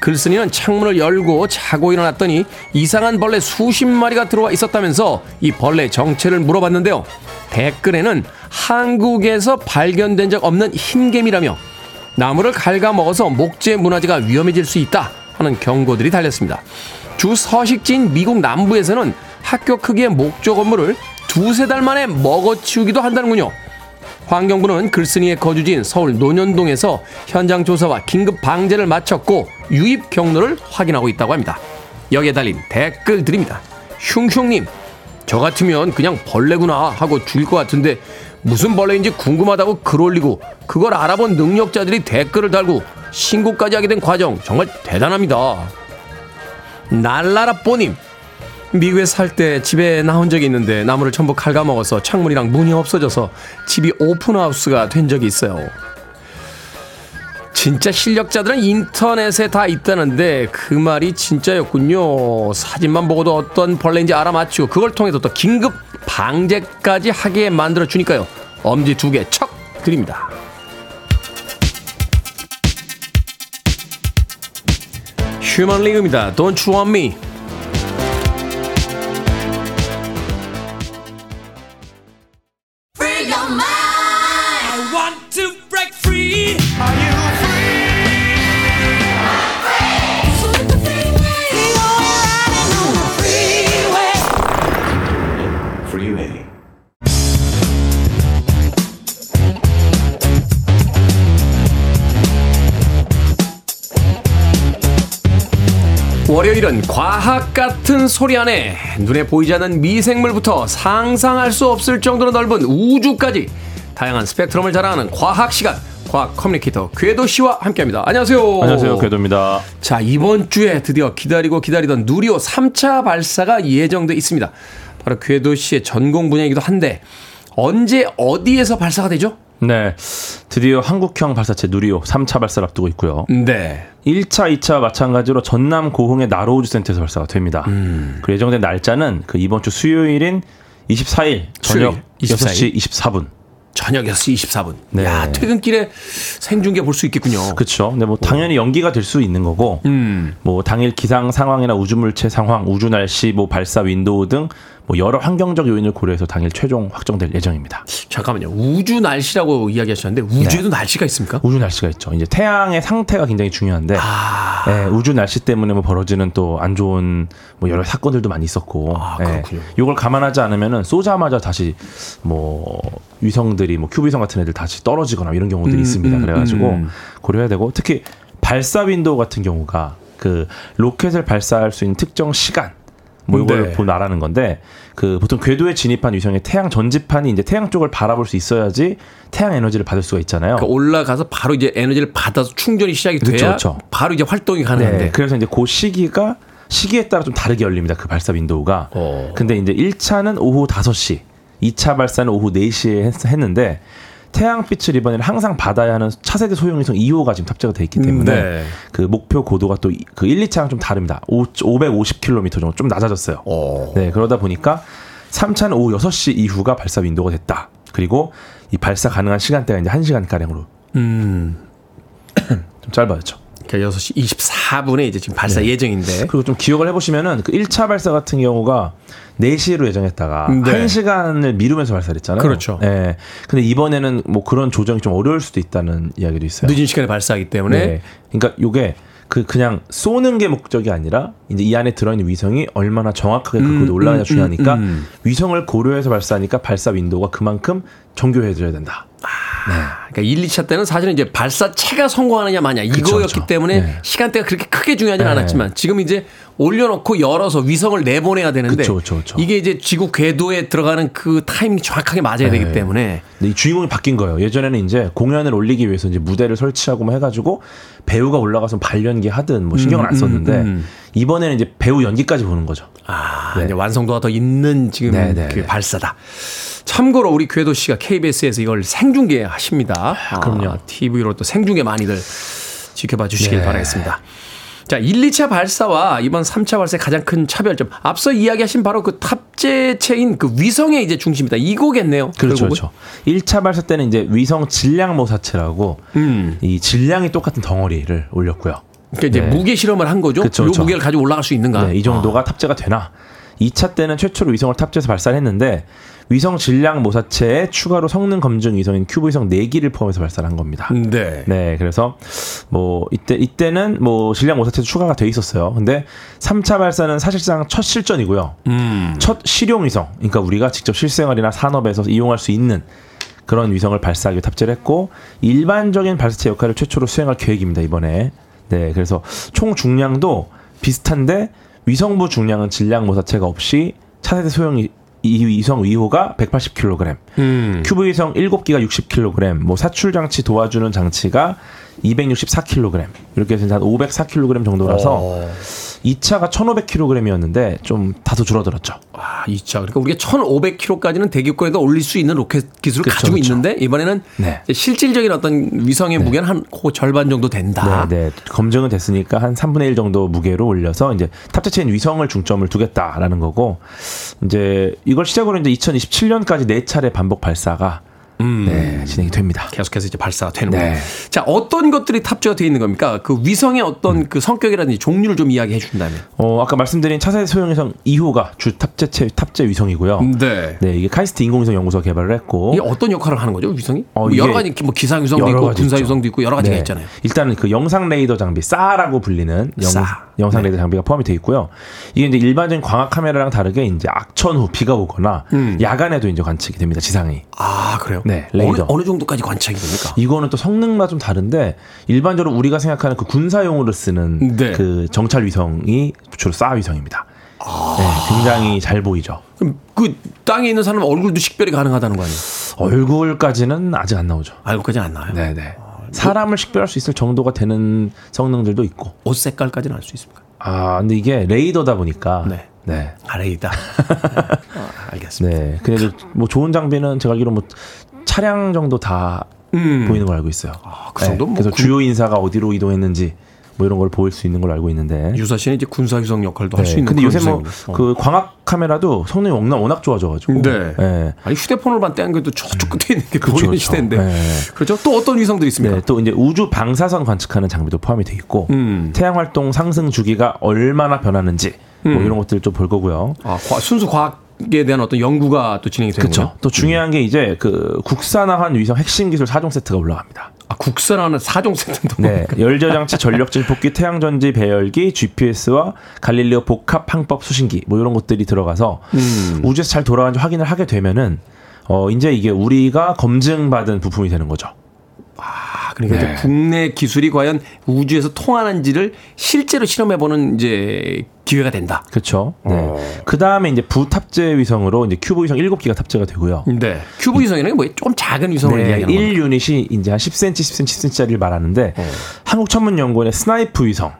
글쓴이는 창문을 열고 자고 일어났더니 이상한 벌레 수십 마리가 들어와 있었다면서 이 벌레 정체를 물어봤는데요. 댓글에는 한국에서 발견된 적 없는 흰개미라며 나무를 갉아먹어서 목재 문화재가 위험해질 수 있다 하는 경고들이 달렸습니다. 주 서식지인 미국 남부에서는 학교 크기의 목조 건물을 두세 달 만에 먹어치우기도 한다는군요. 환경부는 글쓴이의 거주지인 서울 논현동에서 현장 조사와 긴급 방제를 마쳤고 유입 경로를 확인하고 있다고 합니다. 여기에 달린 댓글들입니다. 흉흉님, 저 같으면 그냥 벌레구나 하고 죽일 것 같은데 무슨 벌레인지 궁금하다고 글 올리고 그걸 알아본 능력자들이 댓글을 달고 신고까지 하게 된 과정 정말 대단합니다. 날라라 뽀님, 미국에 살 때 집에 나온 적이 있는데 나무를 전부 갉아먹어서 창문이랑 문이 없어져서 집이 오픈하우스가 된 적이 있어요. 진짜 실력자들은 인터넷에 다 있다는데 그 말이 진짜였군요. 사진만 보고도 어떤 벌레인지 알아맞히고 그걸 통해서 또 긴급 방제까지 하게 만들어 주니까요. 엄지 두 개 척 드립니다. 휴먼 리그입니다. Don't you want me? 월요일은 과학 같은 소리 하네 눈에 보이지 않는 미생물부터 상상할 수 없을 정도로 넓은 우주까지 다양한 스펙트럼을 자랑하는 과학 시간 과학 커뮤니케이터 궤도 씨와 함께합니다. 안녕하세요. 안녕하세요, 궤도입니다. 자 이번 주에 드디어 기다리고 기다리던 누리호 3차 발사가 예정돼 있습니다. 바로 궤도 씨의 전공 분야이기도 한데 언제 어디에서 발사가 되죠? 네, 드디어 한국형 발사체 누리호 3차 발사를 앞두고 있고요. 네. 1차, 2차 마찬가지로 전남 고흥의 나로우주센터에서 발사가 됩니다. 음. 그 예정된 날짜는 그 이번 주 수요일인 24일 저녁 수요일, 6시 24분. 저녁 6시 24분. 네. 야 퇴근길에 생중계 볼 수 있겠군요. 그렇죠. 근데 뭐 당연히 연기가 될 수 있는 거고, 음. 뭐 당일 기상 상황이나 우주물체 상황, 우주 날씨, 뭐 발사 윈도우 등 뭐 여러 환경적 요인을 고려해서 당일 최종 확정될 예정입니다. 잠깐만요. 우주 날씨라고 이야기하셨는데 우주에도 날씨가 있습니까? 우주 날씨가 있죠. 이제 태양의 상태가 굉장히 중요한데 아. 예, 우주 날씨 때문에 뭐 벌어지는 또 안 좋은 뭐 여러 사건들도 많이 있었고 아, 예, 그렇군요. 이걸 감안하지 않으면은 쏘자마자 다시 뭐 위성들이 뭐 큐브 위성 같은 애들 다시 떨어지거나 이런 경우들이 음, 있습니다. 음, 그래가지고 음. 고려해야 되고 특히 발사 윈도우 같은 경우가 그 로켓을 발사할 수 있는 특정 시간 뭐 이걸 네. 보나라는 건데 그 보통 궤도에 진입한 위성의 태양 전지판이 이제 태양 쪽을 바라볼 수 있어야지 태양 에너지를 받을 수가 있잖아요. 그러니까 올라가서 바로 이제 에너지를 받아서 충전이 시작이 돼야 그쵸, 그쵸. 바로 이제 활동이 가능한데. 네, 그래서 이제 그 시기가 시기에 따라 좀 다르게 열립니다. 그 발사 윈도우가. 어. 근데 이제 1차는 오후 5시, 2차 발사는 오후 4시에 했, 했는데 태양빛을 이번에는 항상 받아야 하는 차세대 소형위성 2호가 지금 탑재가 돼 있기 때문에 네. 그 목표 고도가 또 그 1, 2차랑 좀 다릅니다. 5, 550km 정도 좀 낮아졌어요. 어. 네, 그러다 보니까 3차는 오후 6시 이후가 발사 윈도우가 됐다. 그리고 이 발사 가능한 시간대가 이제 1시간 가량으로 음. 좀 짧아졌죠. 그러니까 6시 24분에 이제 지금 발사 네. 예정인데. 그리고 좀 기억을 해보시면은 그 1차 발사 같은 경우가 4시로 예정했다가 네. 1시간을 미루면서 발사를 했잖아요. 그렇죠. 예. 근데 이번에는 뭐 그런 조정이 좀 어려울 수도 있다는 이야기도 있어요. 늦은 시간에 발사하기 때문에 네. 그러니까 요게 그 그냥 쏘는 게 목적이 아니라 이제 이 안에 들어있는 위성이 얼마나 정확하게 그 음, 고도 올라가냐 음, 중요하니까 음, 음. 위성을 고려해서 발사하니까 발사 윈도우가 그만큼 정교해져야 된다. 그러니까 1, 2차 때는 사실은 이제 발사체가 성공하느냐 마냐 이거였기 그쵸. 때문에 네. 시간대가 그렇게 크게 중요하진 네. 않았지만 지금 이제 올려놓고 열어서 위성을 내보내야 되는데 그쵸, 그쵸, 그쵸. 이게 이제 지구 궤도에 들어가는 그 타이밍이 정확하게 맞아야 되기 네. 때문에 이 주인공이 바뀐 거예요. 예전에는 이제 공연을 올리기 위해서 이제 무대를 설치하고 뭐 해가지고 배우가 올라가서 발연기 하든 뭐 신경을 안 음, 썼는데 음, 음. 이번에는 이제 배우 연기까지 보는 거죠. 아, 네. 이제 완성도가 더 있는 지금 네, 네, 그 네. 발사다. 참고로 우리 궤도 씨가 KBS에서 이걸 생중계 하십니다. 아, 그럼요. TV로 또 생중계 많이들 지켜봐 주시길 네. 바라겠습니다. 자, 1, 2차 발사와 이번 3차 발사의 가장 큰 차별점. 앞서 이야기하신 바로 그 탑재체인 그 위성의 이제 중심이다. 이거겠네요. 그렇죠. 그렇죠. 1차 발사 때는 이제 위성 질량 모사체라고 음. 이 질량이 똑같은 덩어리를 올렸고요. 그러니까 이제 네. 무게 실험을 한 거죠. 그쵸, 요 그쵸. 무게를 가지고 올라갈 수 있는가? 네, 이 정도가 탑재가 되나? 2차 때는 최초로 위성을 탑재해서 발사를 했는데 위성 질량 모사체에 추가로 성능 검증 위성인 큐브 위성 4기를 포함해서 발사를 한 겁니다. 네. 네, 그래서 뭐 이때 이때는 뭐 질량 모사체도 추가가 돼 있었어요. 근데 3차 발사는 사실상 첫 실전이고요. 음. 첫 실용 위성. 그러니까 우리가 직접 실생활이나 산업에서 이용할 수 있는 그런 위성을 발사하기 탑재를 했고 일반적인 발사체 역할을 최초로 수행할 계획입니다, 이번에. 네, 그래서 총 중량도 비슷한데 위성부 중량은 질량 모사체가 없이 차세대 소형 이- 이 위성 2호가 180kg, 음. 큐브 위성 7기가 60kg, 뭐 사출 장치 도와주는 장치가 264kg. 이렇게 해서 한 504kg 정도라서 어. 2차가 1,500kg이었는데 좀 다소 줄어들었죠. 아, 2차. 그러니까 우리가 1,500kg까지는 대기권에다 올릴 수 있는 로켓 기술을 그쵸, 가지고 그쵸. 있는데 이번에는 네. 실질적인 어떤 위성의 무게는 한 그 절반 정도 된다. 네, 네. 검증은 됐으니까 한 3분의 1 정도 무게로 올려서 이제 탑재체인 위성을 중점을 두겠다라는 거고 이제 이걸 시작으로 이제 2027년까지 네 차례 반복 발사가 네, 진행이 됩니다. 계속해서 이제 발사가 되는 거예요. 네. 자, 어떤 것들이 탑재가 되어 있는 겁니까? 그 위성의 어떤 그 성격이라든지 종류를 좀 이야기해 준다면. 어, 아까 말씀드린 차세대 소형 위성 2호가 주 탑재체 탑재 위성이고요. 네. 네, 이게 카이스트 인공위성 연구소가 개발을 했고 이게 어떤 역할을 하는 거죠, 위성이? 어, 뭐 여러 가지 뭐 기상 위성도 있고 군사. 위성도 있고 여러 가지가 네. 있잖아요. 일단은 그 영상 레이더 장비 싸라고 불리는 영, 싸. 영상 네. 레이더 장비가 포함이 되어 있고요. 이게 이제 일반적인 광학 카메라랑 다르게 이제 악천 후 비가 오거나 음. 야간에도 이제 관측이 됩니다. 지상이. 아, 그래요? 네, 레이더. 어느, 어느 정도까지 관측이 됩니까? 이거는 또 성능마다 좀 다른데 일반적으로 우리가 생각하는 그 군사용으로 쓰는 네. 그 정찰 위성이 주로 싸 위성입니다. 아. 네, 굉장히 잘 보이죠. 그 땅에 있는 사람 얼굴도 식별이 가능하다는 거 아니에요? 얼굴까지는 아직 안 나오죠. 알고까지 안 나와요. 네네. 사람을 식별할 수 있을 정도가 되는 성능들도 있고. 옷 색깔까지는 알 수 있습니까? 아, 근데 이게 레이더다 보니까. 네. 네. 아, 알겠습니다. 네. 그래도 뭐 좋은 장비는 제가 알기로 뭐 차량 정도 다 보이는 걸 알고 있어요. 음. 아, 그 정도? 네. 뭐 그래서 군- 주요 인사가 어디로 이동했는지 뭐 이런 걸 보일 수 있는 걸 알고 있는데. 유사 씨는 이제 군사 위성 역할도 할수 네. 있는 근데 요새 뭐 위성이군요. 어. 그 광학 카메라도 성능이 워낙, 워낙 좋아져가지고. 네. 네. 아니 휴대폰을만 떼는 게도 저쪽 끝에 있는 게 보이는 그쵸. 시대인데. 네. 그렇죠? 또 어떤 위성들이 있습니까? 네, 또 이제 우주 방사선 관측하는 장비도 포함이 돼 있고 음. 태양 활동 상승 주기가 얼마나 변하는지 뭐 음. 이런 것들 좀 볼 거고요. 아, 과- 순수 과학 에 대한 어떤 연구가 또 진행이 되는군요. 그렇죠. 또 중요한 게 이제 그 국산화한 위성 핵심 기술 4종 세트가 올라갑니다. 아, 국산화는 4종 세트도 네, 열저장치, 전력질 폭기, 태양전지 배열기, GPS와 갈릴레오 복합 항법 수신기 뭐 이런 것들이 들어가서 음. 우주에서 잘 돌아가는지 확인을 하게 되면은 어 이제 이게 우리가 검증받은 부품이 되는 거죠. 아, 그러니까 네. 국내 기술이 과연 우주에서 통하는지를 실제로 실험해보는 이제 기회가 된다. 그렇죠. 네. 어. 그 다음에 이제 부탑재 위성으로 이제 큐브 위성 7기가 탑재가 되고요. 네. 큐브 위성이라는 게 뭐 조금 작은 위성을 네, 이야기하는 겁니다. 1 유닛이 이제 한 10cm, 10cm, 10cm짜리를 말하는데 어. 한국천문연구원의 SNIPE 위성.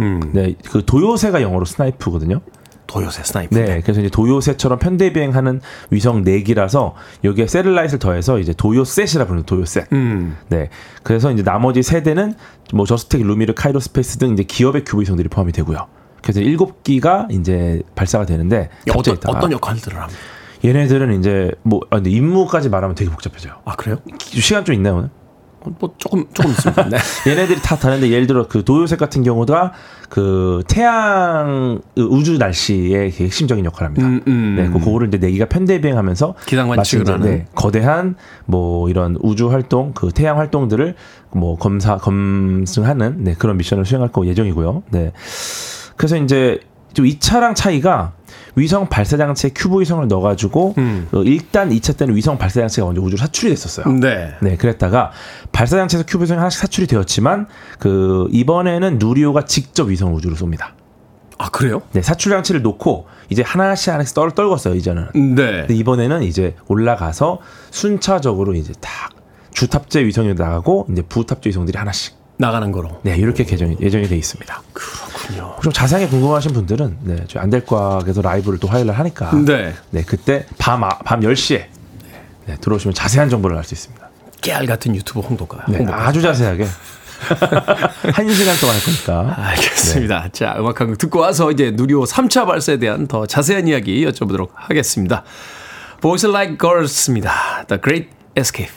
음. 네, 그 도요새가 영어로 snipe거든요. 도요새 snipe. 네, 그래서 이제 도요새처럼 편대 비행하는 위성 4기라서 여기에 satellite를 더해서 이제 도요샛이라 부르는 도요샛. 음. 네, 그래서 이제 나머지 세 대는 뭐 저스텍, 루미르, 카이로스페이스 등 이제 기업의 큐브 위성들이 포함이 되고요. 그래서 7기가 이제 발사가 되는데 어떤, 어떤 역할들을 합니까? 얘네들은 이제 뭐 아, 근데 임무까지 말하면 되게 복잡해져요. 아, 그래요? 시간 좀 있나요 오늘? 어, 뭐 조금, 조금 있습니다. 네. 얘네들이 다 다른데 예를 들어 그 도요샛 같은 경우가 그 태양 그 우주 날씨의 핵심적인 역할을 합니다. 음, 음. 네, 그 그거를 이제 네 기가 편대 비행하면서 기상 관측을 하는. 네, 거대한 뭐 이런 우주 활동, 그 태양 활동들을 뭐 검사 검증하는 네, 그런 미션을 수행할 거 예정이고요. 네. 그래서 이제 좀 2차랑 차이가 위성 발사 장치에 큐브 위성을 넣어가지고 음. 어, 일단 2차 때는 위성 발사 장치가 먼저 우주로 사출이 됐었어요. 네. 네, 그랬다가 발사 장치에서 큐브 위성이 하나씩 사출이 되었지만 그 이번에는 누리호가 직접 위성을 우주로 쏩니다. 아, 그래요? 네, 사출 장치를 놓고 이제 하나씩 하나씩 떨 떨궜어요 이제는. 네. 근데 이번에는 이제 올라가서 순차적으로 이제 딱 주탑재 위성이 나가고 이제 부탑재 위성들이 하나씩 나가는 거로. 네 이렇게 개정이 예정이 돼 있습니다. 그 렇군요. 좀 자세하게 궁금하신 분들은 네 저희 안될과학에서 라이브를 또 화요일 날 하니까 네. 네 그때 밤, 아, 밤 10시에 네, 들어오시면 자세한 정보를 알 수 있습니다. 깨알 같은 유튜브 홍보가. 네, 홍보가. 아주 자세하게 한 시간 동안 할 거니까. 알겠습니다. 자, 음악 한 곡 듣고 와서 이제 누리호 3차 발사에 대한 더 자세한 이야기 여쭤보도록 하겠습니다. Boys Like Girls입니다. The Great Escape.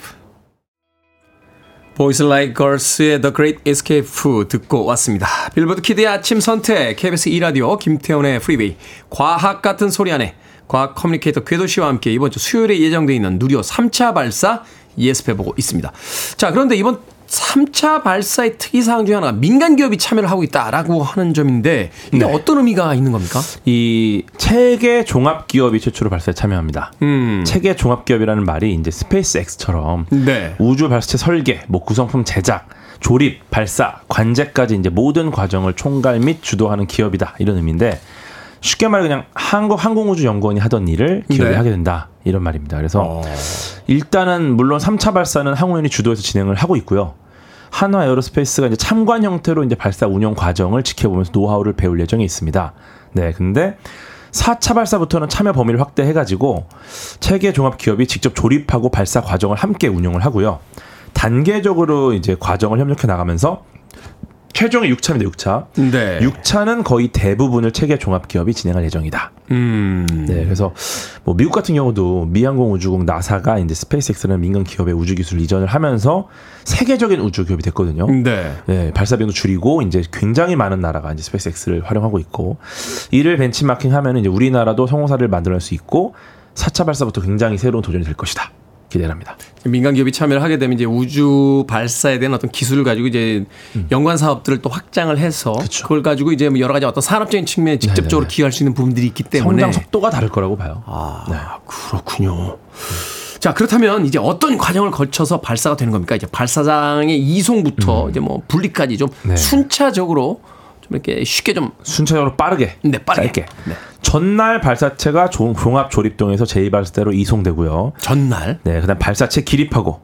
Boys Like Girls의 The Great Escape 듣고 왔습니다. 빌보드 키드의 아침 선택, KBS 2라디오, 김태훈의 프리웨이, 과학 같은 소리하네 과학 communicator 궤도 씨와 함께 이번 주 수요일에 예정되어 있는 누리호 3차 발사 예습해보고 있습니다. 자, 그런데 이번 3차 발사의 특이사항 중에 하나가 민간 기업이 참여를 하고 있다라고 하는 점인데 이게 네. 어떤 의미가 있는 겁니까? 이 체계 종합 기업이 최초로 발사에 참여합니다. 음. 체계 종합 기업이라는 말이 이제 스페이스 X처럼 네. 우주 발사체 설계, 뭐 구성품 제작, 조립, 발사, 관제까지 이제 모든 과정을 총괄 및 주도하는 기업이다 이런 의미인데 쉽게 말해 그냥 한국 항공우주연구원이 하던 일을 기업이 네. 하게 된다 이런 말입니다. 그래서 어. 일단은 물론 3차 발사는 항우연이 주도해서 진행을 하고 있고요. 한화 에어로스페이스가 이제 참관 형태로 이제 발사 운영 과정을 지켜보면서 노하우를 배울 예정이 있습니다. 네, 근데 4차 발사부터는 참여 범위를 확대해가지고 체계 종합 기업이 직접 조립하고 발사 과정을 함께 운영을 하고요. 단계적으로 이제 과정을 협력해 나가면서 최종이 6차입니다. 6차. 네. 6차는 거의 대부분을 체계 종합 기업이 진행할 예정이다. 음. 네, 그래서 뭐 미국 같은 경우도 미항공우주국 나사가 이제 스페이스X라는 민간 기업에 우주 기술 이전을 하면서 세계적인 우주 기업이 됐거든요. 네. 네, 발사 비용도 줄이고 이제 굉장히 많은 나라가 이제 스페이스X를 활용하고 있고 이를 벤치마킹하면 이제 우리나라도 성공 사례를 만들어낼 수 있고 4차 발사부터 굉장히 새로운 도전이 될 것이다. 기대를 합니다. 민간 기업이 참여를 하게 되면 이제 우주 발사에 대한 어떤 기술을 가지고 이제 연관 사업들을 또 확장을 해서 음. 그쵸. 그걸 가지고 이제 뭐 여러 가지 어떤 산업적인 측면에 직접적으로 네네네. 기여할 수 있는 부분들이 있기 때문에 성장 속도가 다를 거라고 봐요. 아, 네. 그렇군요. 자, 그렇다면 이제 어떤 과정을 거쳐서 발사가 되는 겁니까? 이제 발사장의 이송부터 이제 뭐 분리까지 좀 음. 네. 순차적으로 좀 이렇게 쉽게 좀 순차적으로 빠르게, 네, 빠르게. 짧게. 네. 전날 발사체가 종- 종합 조립동에서 제2발사대로 이송되고요. 전날 네, 그다음 발사체 기립하고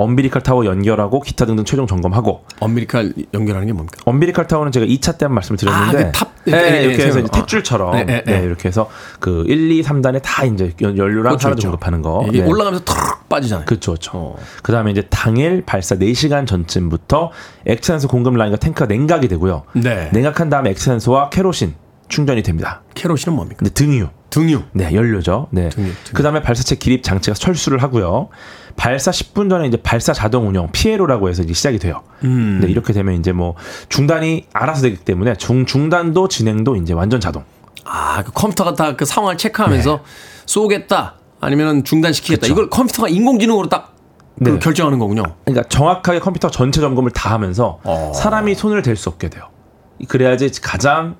umbilical 타워 연결하고 기타 등등 최종 점검하고 umbilical 연결하는 게 뭡니까? umbilical 타워는 제가 2차 때 한 말씀을 드렸는데 아, 그 탑- 네, 네, 네, 이렇게 네, 해서 탯줄처럼 네, 네, 네, 네. 이렇게 해서 그 1, 2, 3단에 다 이제 연- 연료랑 그렇죠, 그렇죠. 공급하는 거. 이게 네. 올라가면서 턱 빠지잖아요. 그렇죠, 그렇죠. 어. 그다음에 이제 당일 발사 4시간 전쯤부터 액체산소 공급 라인과 탱크가 냉각이 되고요. 네. 냉각한 다음에 액체산소와 케로신 충전이 됩니다. 케로신은 뭡니까? 등유. 등유. 네, 연료죠. 네. 등유, 등유. 그다음에 발사체 기립 장치가 철수를 하고요. 발사 10분 전에 이제 발사 자동 운영 피에로라고 해서 이제 시작이 돼요. 음. 네, 이렇게 되면 이제 뭐 중단이 알아서 되기 때문에 중 중단도 진행도 이제 완전 자동. 아, 그 컴퓨터가 다 그 상황을 체크하면서 네. 쏘겠다 아니면 중단시키겠다. 그쵸. 이걸 컴퓨터가 인공지능으로 딱그 네. 결정하는 거군요. 그러니까 정확하게 컴퓨터 전체 점검을 다 하면서 어. 사람이 손을 댈 수 없게 돼요. 그래야지 가장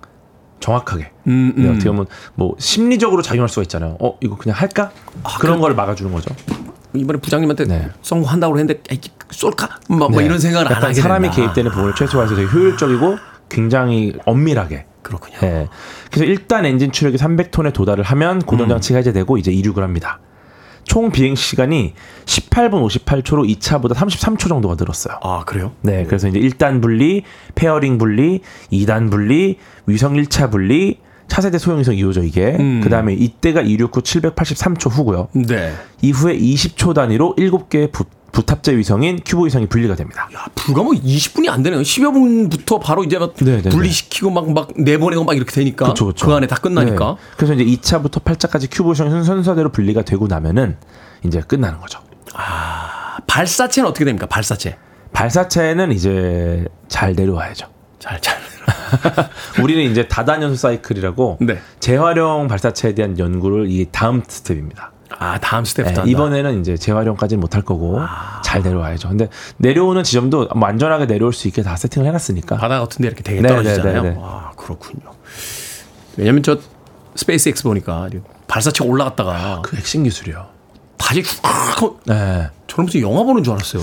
정확하게. 음, 네, 음. 어떻게 보면 뭐 심리적으로 작용할 수가 있잖아요. 어, 이거 그냥 할까? 그런 그- 걸 막아주는 거죠. 이번에 부장님한테 네. 성공한다고 했는데 에이, 쏠까? 뭐, 뭐 네. 이런 생각을 안 약간 하게 사람이 된다. 개입되는 부분을 최소화해서 되게 효율적이고 굉장히 엄밀하게. 그렇군요. 예. 그래서 일단 엔진 추력이 300톤에 도달을 하면 고정 장치가 해제되고 이제 이륙을 합니다. 총 비행 시간이 18분 58초로 2차보다 33초 정도가 늘었어요. 아, 그래요? 네, 그래서 이제 1단 분리, 페어링 분리, 2단 분리, 위성 1차 분리, 차세대 소형위성 2호죠, 이게. 음. 그 다음에 이때가 이륙 후 783초 후고요. 네. 이후에 20초 단위로 7개의 부, 부탑재 위성인 큐브 위성이 분리가 됩니다. 야, 불과 뭐 20분이 안 되네요. 10여 분부터 바로 이제 막 네, 네, 네. 분리시키고 막, 막 내보내고 막 이렇게 되니까. 그쵸, 그쵸. 그 안에 다 끝나니까. 네. 그래서 이제 2차부터 8차까지 큐브 위성이 순- 순서대로 분리가 되고 나면은 이제 끝나는 거죠. 발사체는 어떻게 됩니까? 발사체. 발사체는 이제 잘 내려와야죠. 잘, 잘. 우리는 이제 다단연소 사이클이라고 네. 재활용 발사체에 대한 연구를 이 다음 스텝입니다. 아, 다음 네, 스텝부터. 한다. 이번에는 이제 재활용까지는 못할 거고 아. 잘 내려와야죠. 근데 내려오는 지점도 뭐 안전하게 내려올 수 있게 다 세팅을 해놨으니까. 바다 같은 데 이렇게 되게 네, 떨어지잖아요. 네, 네, 네. 와, 그렇군요. 왜냐면 저 스페이스 X 보니까 발사체가 올라갔다가 그 핵심 기술이요. 다시 훅 하고 네. 저는 무슨 영화 보는 줄 알았어요.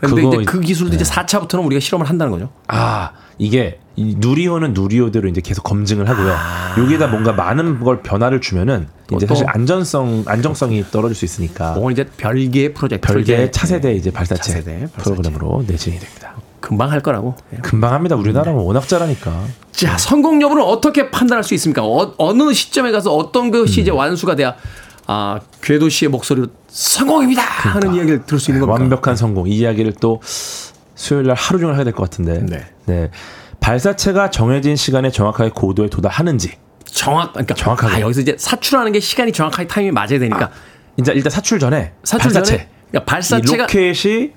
근데 그거 이제 그 기술도 이제 네. 4차부터는 우리가 실험을 한다는 거죠. 아 이게 이 누리호는 누리호대로 이제 계속 검증을 하고요. 아. 여기다 뭔가 많은 걸 변화를 주면은 이제 또- 사실 안전성 안정성이 떨어질 수 있으니까 그건 이제 별개의 프로젝트. 별개의 차세대 이제 발사체 차세대. 프로그램으로 네, 진행이 됩니다. 금방 할 거라고. 예. 금방 합니다. 우리나라는 워낙 잘하니까. 자, 성공 여부는 어떻게 판단할 수 있습니까? 어, 느 시점에 가서 어떤 것이 이제 완수가 돼야 아, 궤도 씨의 목소리로 성공입니다 하는 이야기를 들을 수 있는 겁니까? 완벽한 성공. 이 이야기를 또 수요일 날 하루 종일 해야 될것 같은데. 네. 네. 발사체가 정해진 시간에 정확하게 고도에 도달하는지. 정확, 그러니까 정확하게. 아, 여기서 이제 사출하는 게 시간이 정확하게 타이밍이 맞아야 되니까 이제 일단 사출 전에 사출 발사체. 전에 그러니까 이 발사체가 로켓이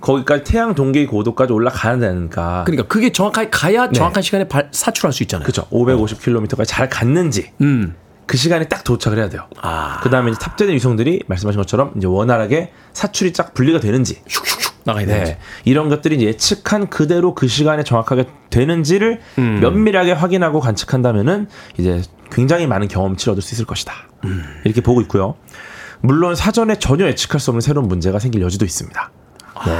거기까지 태양 동계의 고도까지 올라가야 되니까. 그러니까 그게 정확하게 가야 정확한 시간에 발, 사출할 수 있잖아요. 그렇죠. 550km까지 잘 갔는지 음. 그 시간에 딱 도착을 해야 돼요. 아. 그다음에 이제 탑재된 위성들이 말씀하신 것처럼 이제 원활하게 사출이 쫙 분리가 되는지 슉슉슉 나가야 되는지. 네. 이런 것들이 예측한 그대로 그 시간에 정확하게 되는지를 음. 면밀하게 확인하고 관측한다면은 이제 굉장히 많은 경험치를 얻을 수 있을 것이다. 음. 이렇게 보고 있고요. 물론 사전에 전혀 예측할 수 없는 새로운 문제가 생길 여지도 있습니다. 네.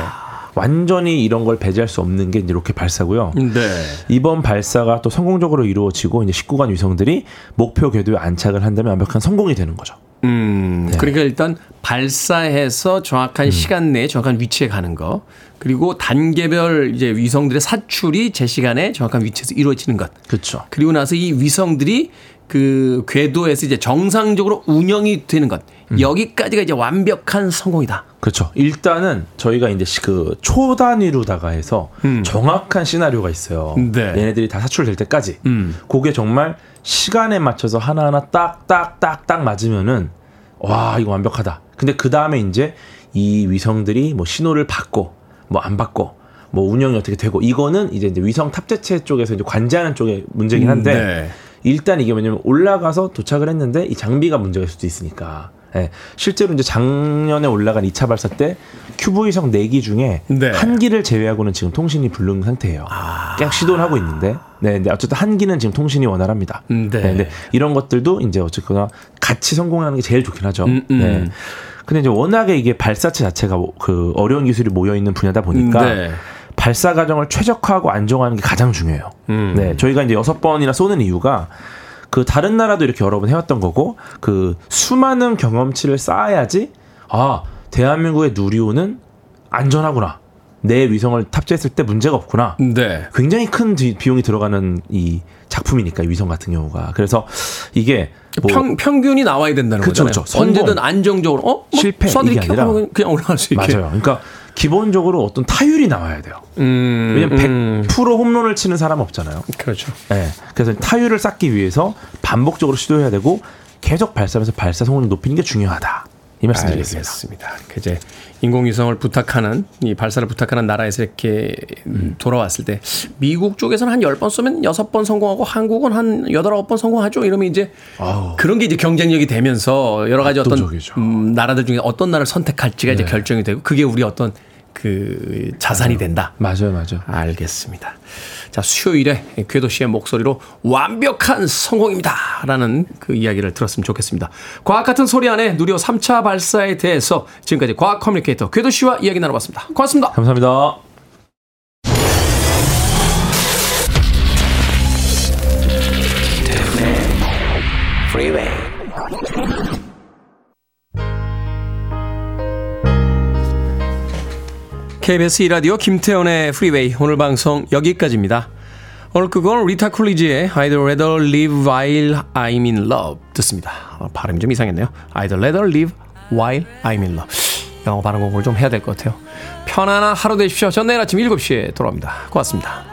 완전히 이런 걸 배제할 수 없는 게 이제 로켓 발사고요. 네. 이번 발사가 또 성공적으로 이루어지고 이제 19관 위성들이 목표 궤도에 안착을 한다면 완벽한 성공이 되는 거죠. 음, 그러니까 일단 발사해서 정확한 시간 내에 정확한 위치에 가는 거, 그리고 단계별 이제 위성들의 사출이 제 시간에 정확한 위치에서 이루어지는 것. 그렇죠. 그리고 나서 이 위성들이 그 궤도에서 이제 정상적으로 운영이 되는 것. 여기까지가 이제 완벽한 성공이다. 그렇죠. 일단은 저희가 이제 시- 그 초단위로다가 해서 정확한 시나리오가 있어요. 음. 네. 얘네들이 다 사출될 때까지. 음. 그게 정말 시간에 맞춰서 하나하나 딱딱딱딱 맞으면은 와 이거 완벽하다. 근데 그 다음에 이제 이 위성들이 뭐 신호를 받고 뭐 안 받고 뭐 운영이 어떻게 되고 이거는 이제 이제 위성 탑재체 쪽에서 이제 관제하는 쪽의 문제긴 한데 네. 일단 이게 뭐냐면 올라가서 도착을 했는데 이 장비가 있을 수도 있으니까. 예. 실제로 이제 작년에 올라간 2차 발사 때 큐브 위성 4기 중에 네. 한 기를 제외하고는 지금 통신이 불능 상태예요. 계속 시도를 하고 있는데. 네, 근데 어쨌든 한 기는 지금 통신이 원활합니다. 음, 네. 근데 이런 것들도 이제 어쨌거나 같이 성공하는 게 제일 좋긴 하죠. 음, 음. 네. 근데 이제 워낙에 이게 발사체 자체가 그 어려운 기술이 모여 있는 분야다 보니까 네. 발사 과정을 최적화하고 안정화하는 게 가장 중요해요. 음. 네, 저희가 이제 여섯 번이나 쏘는 이유가 그 다른 나라도 이렇게 여러 번 해왔던 거고 그 수많은 경험치를 쌓아야지 아 대한민국의 누리호는 안전하구나 내 위성을 탑재했을 때 문제가 없구나 네. 굉장히 큰 비- 비용이 들어가는 이 작품이니까 이 위성 같은 경우가 그래서 이게 뭐 평, 평균이 나와야 된다는. 그쵸. 언제든. 안정적으로 어? 뭐 실패, 하면 그냥 올라갈 수 있게. 맞아요. 그러니까 기본적으로 어떤 타율이 나와야 돼요. 음, 왜냐면 음, 100% 홈런을 치는 사람 없잖아요. 그렇죠. 네. 그래서 타율을 쌓기 위해서 반복적으로 시도해야 되고 계속 발사하면서 발사 성공을 높이는 게 중요하다. 이 말씀드리겠습니다. 알겠습니다. 그 이제 인공위성을 부탁하는 이 발사를 부탁하는 나라에서 이렇게 음, 돌아왔을 때 미국 쪽에서는 한 10번 쏘면 6번 성공하고 한국은 한 8, 9번 성공하죠. 이러면 이제 아우. 그런 게 이제 경쟁력이 되면서 여러 가지 어떤. 네. 음, 나라들 중에 어떤 나라를 선택할지가 이제 결정이 되고 그게 우리 어떤 그 자산이 된다. 맞아요, 맞아요. 알겠습니다. 자, 수요일에 궤도 씨의 목소리로 완벽한 성공입니다. 라는 그 이야기를 들었으면 좋겠습니다. 과학 같은 소리 하네 누리호 3차 발사에 대해서 지금까지 과학 커뮤니케이터 궤도 씨와 이야기 나눠봤습니다. 고맙습니다. 감사합니다. Freeway. KBS 2라디오 김태원의 프리웨이 오늘 방송 여기까지입니다. 오늘 그건 리타 쿨리지의 I'd rather live while I'm in love 듣습니다. 아, 발음이 좀 이상했네요. I'd rather live while I'm in love. 영어 발음 공부를 좀 해야 될 것 같아요. 편안한 하루 되십시오. 전 내일 아침 7시에 돌아옵니다. 고맙습니다.